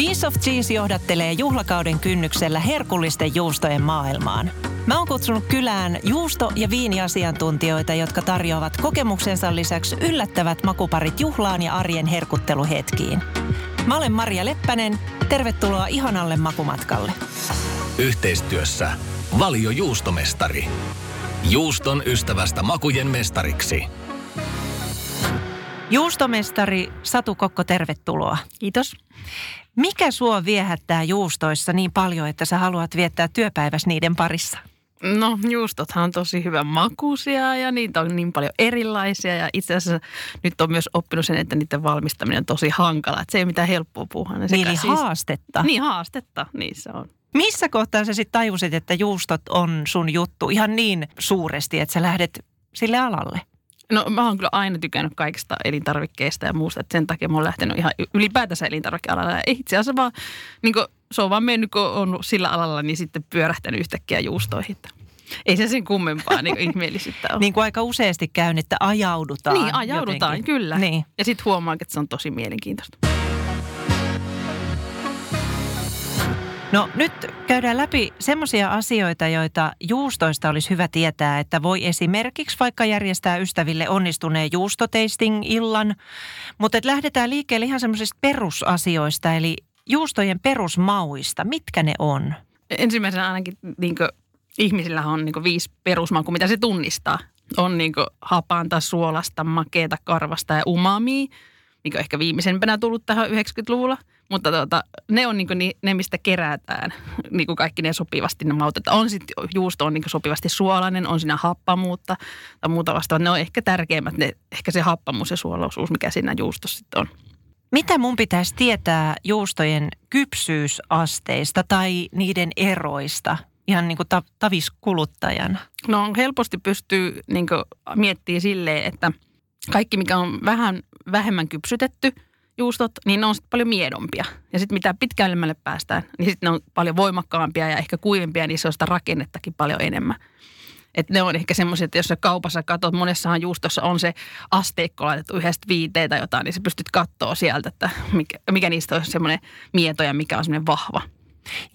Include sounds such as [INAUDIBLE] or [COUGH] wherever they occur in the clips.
Piece of Cheese johdattelee juhlakauden kynnyksellä herkullisten juustojen maailmaan. Mä oon kutsunut kylään juusto- ja viiniasiantuntijoita, jotka tarjoavat kokemuksensa lisäksi yllättävät makuparit juhlaan ja arjen herkutteluhetkiin. Mä olen Maria Leppänen. Tervetuloa ihanalle makumatkalle. Yhteistyössä Valio Juustomestari. Juuston ystävästä makujen mestariksi. Juustomestari Satu Kokko, tervetuloa. Kiitos. Mikä sua viehättää juustoissa niin paljon, että sä haluat viettää työpäivässä niiden parissa? No juustothan on tosi hyvän makuisia ja niitä on niin paljon erilaisia ja itse asiassa nyt on myös oppinut sen, että niiden valmistaminen on tosi hankala. Että se ei ole mitään helppoa puhua. Niin, eli siis, haastetta. Niin haastetta, niin se on. Missä kohtaa sä sitten tajusit, että juustot on sun juttu ihan niin suuresti, että sä lähdet sille alalle? No mä oon kyllä aina tykännyt kaikista elintarvikkeista ja muusta, että sen takia mä oon lähtenyt ihan ylipäätänsä elintarvikealalla. Ja itse asiassa vaan, niin kun, se on vaan mennyt, kun on sillä alalla, niin sitten pyörähtänyt yhtäkkiä juustoihin. Ei se sen kummempaa niin ihmeellisyyttä ole. [LAUGHS] niin kuin aika useasti käyn, että ajaudutaan. Niin, ajaudutaan, jotenkin. kyllä. Niin. Ja sitten huomaan, että se on tosi mielenkiintoista. No nyt käydään läpi semmoisia asioita, joita juustoista olisi hyvä tietää, että voi esimerkiksi vaikka järjestää ystäville onnistuneen juustotasting-illan. Mutta lähdetään liikkeelle ihan semmoisista perusasioista, eli juustojen perusmauista. Mitkä ne on? Ensimmäisenä ainakin niin ihmisillä on niin viisi perusmakua, mitä se tunnistaa. On niin hapanta, suolasta, makeeta, karvasta ja umami, mikä ehkä viimeisempänä tullut tähän 90-luvulla – mutta tuota, ne on niinku ne, mistä kerätään [LAUGHS] niinku kaikki ne sopivasti ne maut. Että on sitten juusto on niinku sopivasti suolainen, on siinä happamuutta tai muuta vastaavaa. Ne on ehkä tärkeimmät, ne, ehkä se happamuus ja suolaisuus, mikä siinä juustossa sitten on. Mitä mun pitäisi tietää juustojen kypsyysasteista tai niiden eroista ihan niin kuin ta- taviskuluttajana? No helposti pystyy niin miettimään silleen, että kaikki mikä on vähän vähemmän kypsytetty – juustot, niin ne on sitten paljon miedompia. Ja sitten mitä pitkälle päästään, niin sitten ne on paljon voimakkaampia ja ehkä kuivempia, niin se on sitä rakennettakin paljon enemmän. Et ne on ehkä semmoisia, että jos sä kaupassa katsot, monessahan juustossa on se asteikko laitettu yhdestä viiteen tai jotain, niin sä pystyt katsoa sieltä, että mikä, mikä niistä on semmoinen mieto ja mikä on semmoinen vahva.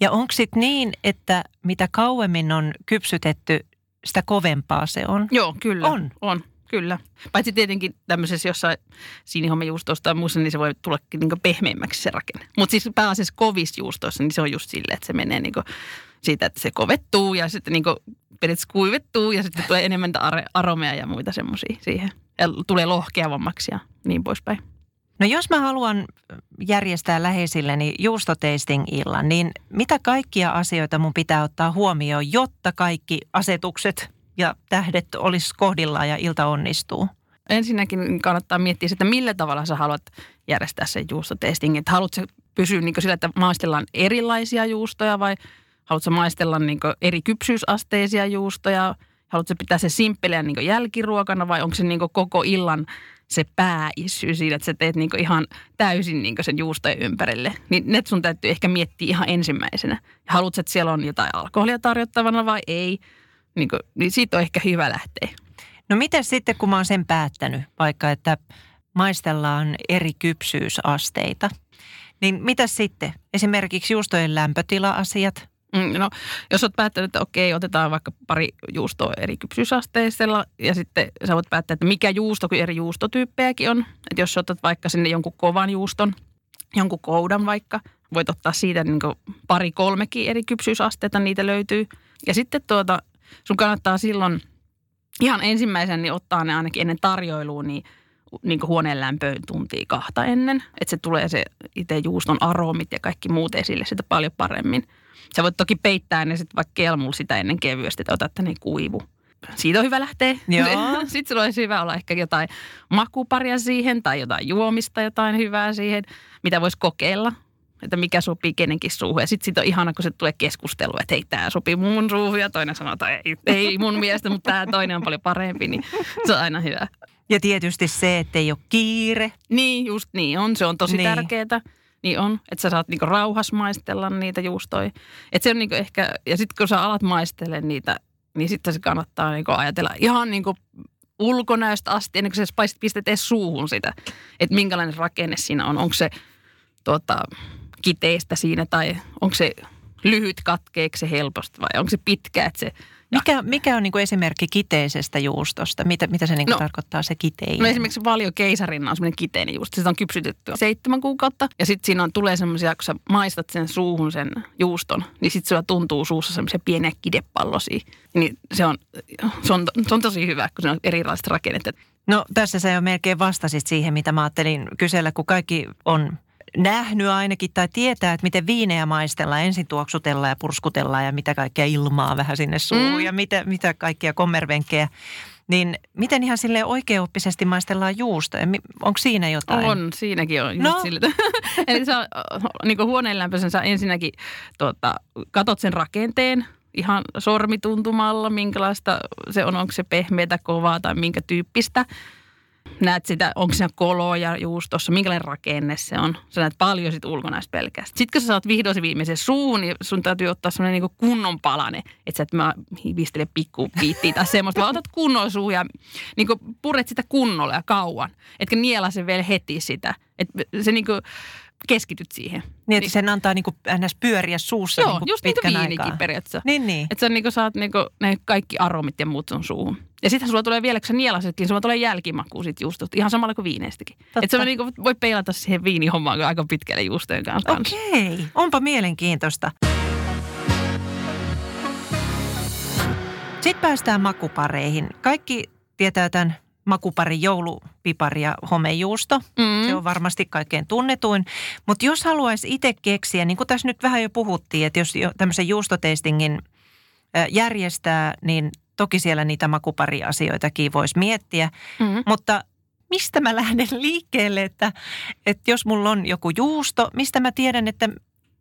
Ja onko sitten niin, että mitä kauemmin on kypsytetty, sitä kovempaa se on? Joo, kyllä. On. On. Kyllä. Paitsi tietenkin tämmöisessä jossain siinihomejuustossa tai muussa, niin se voi tulla niin pehmeämmäksi se rakenne. Mutta siis pääasiassa kovissa juustoissa, niin se on just silleen, että se menee niin siitä, että se kovettuu ja sitten niin periaatteessa kuivettuu ja sitten tulee enemmän aromeja ja muita semmoisia siihen. Ja tulee lohkeavammaksi ja niin poispäin. No jos mä haluan järjestää läheisilleni juustotasting-illan, niin mitä kaikkia asioita mun pitää ottaa huomioon, jotta kaikki asetukset ja tähdet olisi kohdillaan ja ilta onnistuu? Ensinnäkin kannattaa miettiä että millä tavalla sä haluat järjestää sen juustotestin. Että haluatko pysyä niin sillä, että maistellaan erilaisia juustoja vai haluatko maistella niin eri kypsyysasteisia juustoja? Haluatko pitää se simppeliä niin jälkiruokana vai onko se niin koko illan se pääissy siinä, että sä teet niin ihan täysin niin sen juustojen ympärille. Niin ne sun täytyy ehkä miettiä ihan ensimmäisenä. Haluatko, että siellä on jotain alkoholia tarjottavana vai ei? Niin, kuin, niin siitä on ehkä hyvä lähteä. No miten sitten, kun mä oon sen päättänyt, vaikka että maistellaan eri kypsyysasteita, niin mitä sitten? Esimerkiksi juustojen lämpötila-asiat? Mm, no, jos olet päättänyt, että okei, otetaan vaikka pari juustoa eri kypsyysasteisella ja sitten sä voit päättää, että mikä juusto, kun eri juustotyyppejäkin on. Että jos otat vaikka sinne jonkun kovan juuston, jonkun koudan vaikka, voit ottaa siitä niin pari kolmekin eri kypsyysasteita, niitä löytyy. Ja sitten tuota, sun kannattaa silloin ihan ensimmäisen niin ottaa ne ainakin ennen tarjoiluun niin, niin huoneen lämpöön tuntia kahta ennen. Että se tulee se itse juuston aromit ja kaikki muut esille sitä paljon paremmin. Sä voit toki peittää ne sitten vaikka kelmulla sitä ennen kevyesti, että otat ne kuivu. Siitä on hyvä lähteä. Joo. [LAUGHS] Sitten sulla olisi hyvä olla ehkä jotain makuparia siihen tai jotain juomista, jotain hyvää siihen, mitä voisi kokeilla että mikä sopii kenenkin suuhun. Ja sitten sit on ihana, kun se tulee keskustelu, että hei, tämä sopii mun suuhun ja toinen sanoo, että ei, ei mun mielestä, mutta tämä toinen on paljon parempi, niin se on aina hyvä. Ja tietysti se, että ei ole kiire. Niin, just niin on. Se on tosi niin. tärkeää. Niin on, että sä saat niinku rauhas maistella niitä juustoja. Et se on niinku ehkä, ja sitten kun sä alat maistella niitä, niin sitten se kannattaa niinku ajatella ihan niinku ulkonäöstä asti, ennen kuin sä pistät edes suuhun sitä, että minkälainen rakenne siinä on. Onko se tuota, kiteistä siinä tai onko se lyhyt katkeeksi se helposti vai onko se pitkä, että se mikä, mikä on niin kuin esimerkki kiteisestä juustosta? Mitä, mitä se niin kuin No. tarkoittaa se kiteinen? No esimerkiksi valio keisarina on semmoinen kiteinen juusto. Sitä on kypsytetty seitsemän kuukautta. Ja sitten siinä on, tulee semmoisia, kun sä maistat sen suuhun sen juuston, niin sitten sulla tuntuu suussa semmoisia pieniä kidepallosia. Niin se on, se on, se on tosi hyvä, kun se on erilaiset rakennet. No tässä sä jo melkein vastasit siihen, mitä mä ajattelin kysellä, kun kaikki on nähnyt ainakin tai tietää, että miten viinejä maistellaan. Ensin tuoksutellaan ja purskutellaan ja mitä kaikkea ilmaa vähän sinne suuhun Mm. ja mitä, mitä kaikkia kommervenkkejä. Niin miten ihan sille oikeoppisesti maistellaan juusta? Onko siinä jotain? On, siinäkin on No. [LAUGHS] Eli sä niin huoneen lämpöisen sä ensinnäkin tuota, katot sen rakenteen ihan sormituntumalla, minkälaista se on, onko se pehmeätä, kovaa tai minkä tyyppistä. Näet sitä, onko siinä koloja juustossa, minkälainen rakenne se on. Sä näet paljon sit ulkonäöstä pelkästään. Sitten kun sä saat vihdoin se viimeisen suun, niin sun täytyy ottaa semmoinen niin kunnon palane. Että sä et mä hivistele pikku piittiä tai semmoista, vaan otat kunnon suu ja niin puret sitä kunnolla ja kauan. Etkä niela se vielä heti sitä. Että se niin keskityt siihen. Niin, että sen antaa niin kuin ns. pyöriä suussa Joo, niin kuin just pitkän kuin viinikin aikaa. periaatteessa. Niin, niin. Että sä niin saat niin ne kaikki aromit ja muut sun suuhun. Ja sittenhän sulla tulee vielä, kun sä nielasetkin, sulla tulee jälkimaku sit juustot. Ihan samalla kuin viineistäkin. Että sä niin voi peilata siihen viinihommaan aika pitkälle juustojen kanssa. Okei, onpa mielenkiintoista. Sitten päästään makupareihin. Kaikki tietää tämän makuparin joulupipari ja homejuusto. Mm. Se on varmasti kaikkein tunnetuin. Mutta jos haluaisi itse keksiä, niin kuin tässä nyt vähän jo puhuttiin, että jos jo tämmöisen juustoteistingin järjestää, niin toki siellä niitä makupariasioitakin voisi miettiä. Mm. Mutta mistä mä lähden [LAUGHS] liikkeelle, että, että jos mulla on joku juusto, mistä mä tiedän, että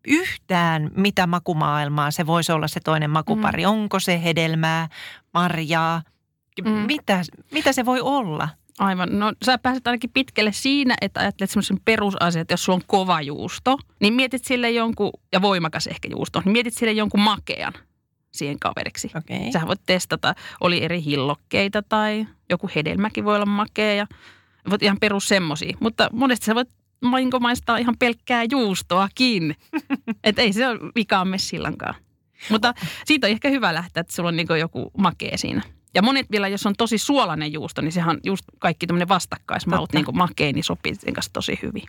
yhtään mitä makumaailmaa se voisi olla se toinen makupari. Mm. Onko se hedelmää, marjaa, mm. Mitä, mitä se voi olla? Aivan. No sä pääset ainakin pitkälle siinä, että ajattelet semmoisen perusasian, että jos sulla on kova juusto, niin mietit sille jonkun, ja voimakas ehkä juusto, niin mietit sille jonkun makean siihen kaveriksi. Okei. Sähän voit testata, oli eri hillokkeita tai joku hedelmäkin voi olla makea ja voit ihan perus semmosia. Mutta monesti sä voit mainko maistaa ihan pelkkää juustoakin. [LAUGHS] Että ei se ole vikaa messillankaan. Mutta siitä on ehkä hyvä lähteä, että sulla on niin joku makee siinä. Ja monet vielä, jos on tosi suolainen juusto, niin sehän just kaikki tämmöinen vastakkaismaut, niin kuin makee, niin sopii sen kanssa tosi hyvin.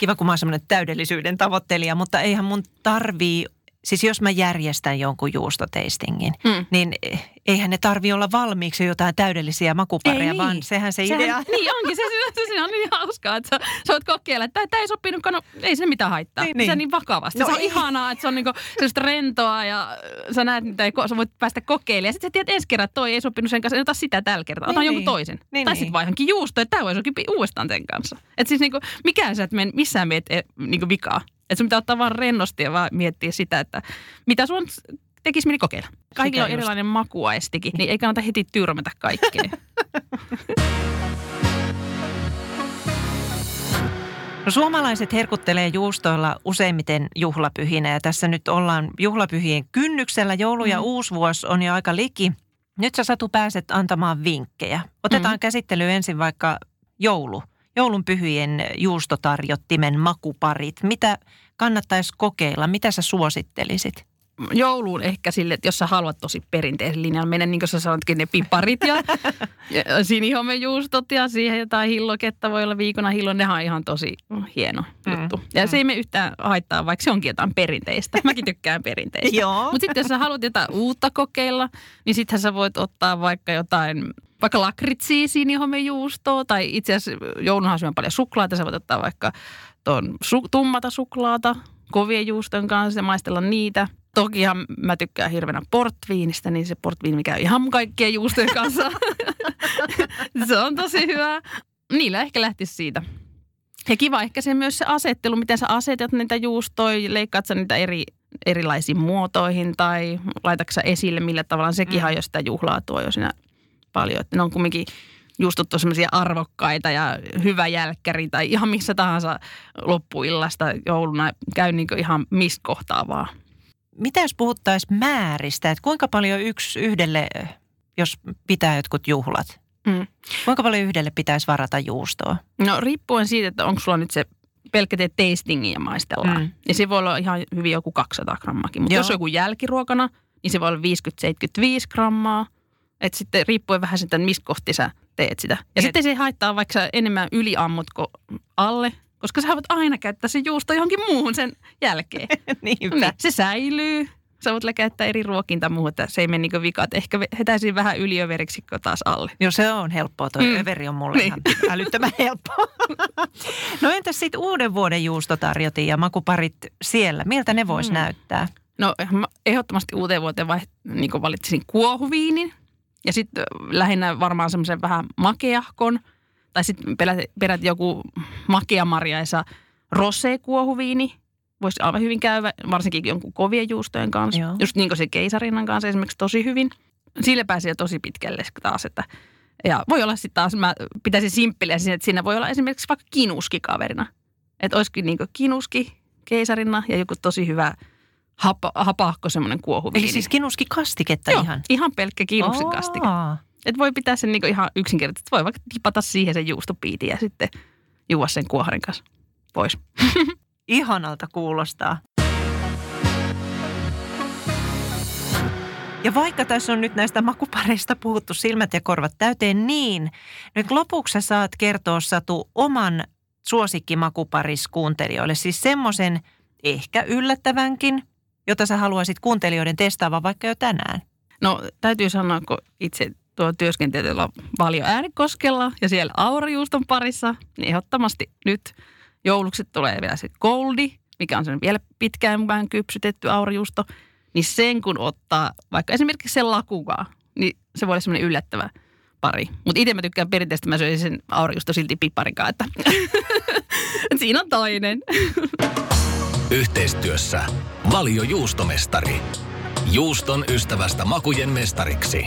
Kiva, kun mä oon semmoinen täydellisyyden tavoittelija, mutta eihän mun tarvii, siis jos mä järjestän jonkun juustoteistingin, Mm. niin eihän ne tarvii olla valmiiksi jotain täydellisiä makupareja, Ei. vaan sehän se Sehän- idea. Niin onkin, se, se, se on niin hauskaa, että sä, sä voit kokeilla, että tämä ei sopinutkaan, no ei se mitään haittaa. Niin, Niin, niin. niin. Se on niin vakavasti. No se on ei. ihanaa, että se on niinku sellaista rentoa ja sä näet, mitä ei, ko- sä voit päästä kokeilemaan. Ja sitten sä tiedät ensi kerran, että toi ei sopinut sen kanssa, niin ota sitä tällä kertaa. Ota Niin, jonkun niin. toisen. Niin, tai niin. sitten vaihankin juusto, että tämä voisi uudestaan sen kanssa. Että siis niinku, mikään sä et mene, missään meet e, niinku vikaa. Että sun pitää ottaa vaan rennosti ja vaan miettiä sitä, että mitä sun tekisi mieli kokeilla. Kaikilla on erilainen makuaistikin, niin ei kannata heti tyrmätä kaikkea. [LAUGHS] No, suomalaiset herkuttelee juustoilla useimmiten juhlapyhinä ja tässä nyt ollaan juhlapyhien kynnyksellä. Joulu ja Mm. uusivuosi on jo aika liki. Nyt sä Satu pääset antamaan vinkkejä. Otetaan Mm. käsittelyyn ensin vaikka joulu. Joulun pyhien juustotarjottimen makuparit. Mitä kannattaisi kokeilla? Mitä sä suosittelisit? Jouluun ehkä sille, että jos sä haluat tosi perinteisen linjan mennä, niin kuin sä sanotkin, ne piparit ja, ja sinihomejuustot ja siihen jotain hilloketta voi olla viikona hillon, nehän on ihan tosi hieno Mm, juttu. Ja se ei me yhtään haittaa, vaikka se onkin jotain perinteistä. Mäkin tykkään perinteistä. [LAUGHS] Joo. Mutta sitten jos sä haluat jotain uutta kokeilla, niin sittenhän sä voit ottaa vaikka jotain, vaikka lakritsia sinihomejuustoa tai itse asiassa joulunhan syön paljon suklaata, sä voit ottaa vaikka tuon su- tummata suklaata kovien juuston kanssa ja maistella niitä. Tokihan mä tykkään hirveänä portviinistä, niin se portviini, mikä ihan kaikkien juustojen kanssa. [LAUGHS] se on tosi hyvä. Niillä ehkä lähtisi siitä. Ja kiva ehkä se myös se asettelu, miten sä asetat niitä juustoja, leikkaat sä niitä eri, erilaisiin muotoihin tai laitatko esille millä tavalla. Sekin Mm. mm. jo sitä juhlaa tuo jo siinä paljon. Että ne on kumminkin juustot on semmoisia arvokkaita ja hyvä jälkkäri tai ihan missä tahansa loppuillasta jouluna käy niin ihan mistä kohtaa vaan. Mitä jos puhuttaisiin määristä, että kuinka paljon yksi yhdelle, jos pitää jotkut juhlat, Mm. kuinka paljon yhdelle pitäisi varata juustoa? No riippuen siitä, että onko sulla nyt se pelkkä teet tastingin ja maistellaan. Mm. Niin se voi olla ihan hyvin joku 200 grammaakin. Mutta jos on joku jälkiruokana, niin se voi olla 50-75 grammaa. Että sitten riippuen vähän siitä, mistä kohti sä teet sitä. Ja Et... sitten se haittaa, vaikka sä enemmän yliammutko alle, koska sä voit aina käyttää se juusto johonkin muuhun sen jälkeen. [LAUGHS] Niinpä. Niin, se säilyy. Sä voit käyttää eri ruokinta muuhun, että se ei mene niin vikaan. Ehkä hetäisin vähän yliöveriksi taas alle. Joo, se on helppoa. Tuo mm. överi on mulle niin. ihan älyttömän [LAUGHS] helppoa. [LAUGHS] no entäs sitten uuden vuoden juustotarjotin ja makuparit siellä? Miltä ne vois mm. näyttää? No ehdottomasti uuteen vuoteen vai, niin valitsisin kuohuviinin. Ja sitten lähinnä varmaan semmoisen vähän makeahkon. Tai sitten perät joku makeamarjaisa rosé-kuohuviini. Voisi aivan hyvin käydä, varsinkin jonkun kovien juustojen kanssa. Joo. Just niin kuin se keisarinnan kanssa esimerkiksi tosi hyvin. Sille pääsi jo tosi pitkälle taas, että ja voi olla sitten taas, mä pitäisin simppeliä siinä, että siinä voi olla esimerkiksi vaikka kinuski kaverina. Että olisikin niin kinuski keisarinna ja joku tosi hyvä – hapa, hapahko semmoinen kuohuviini. Eli siis kinuskikastiketta Joo, ihan? ihan pelkkä kinuskikastike. Et voi pitää sen niinku ihan yksinkertaisesti. Voi vaikka tipata siihen sen juustopiitin ja sitten juua sen kuoharin kanssa pois. [LAUGHS] Ihanalta kuulostaa. Ja vaikka tässä on nyt näistä makupareista puhuttu silmät ja korvat täyteen niin, nyt lopuksi saat kertoa Satu oman suosikkimakuparis kuuntelijoille. Siis semmoisen ehkä yllättävänkin – jota sä haluaisit kuuntelijoiden testaavan vaikka jo tänään? No täytyy sanoa, kun itse tuo työskentelyllä paljon äänikoskella ja siellä aurajuuston parissa, niin ehdottomasti nyt joulukset tulee vielä se goldi, mikä on sen vielä pitkään vähän kypsytetty aurajuusto. Niin sen kun ottaa vaikka esimerkiksi sen lakukaa, niin se voi olla semmoinen yllättävä pari. Mutta itse mä tykkään perinteisesti, mä söisin sen aurajuusto silti piparikaan, että [LAUGHS] siinä on toinen. Yhteistyössä Valio Juustomestari. Juuston ystävästä makujen mestariksi.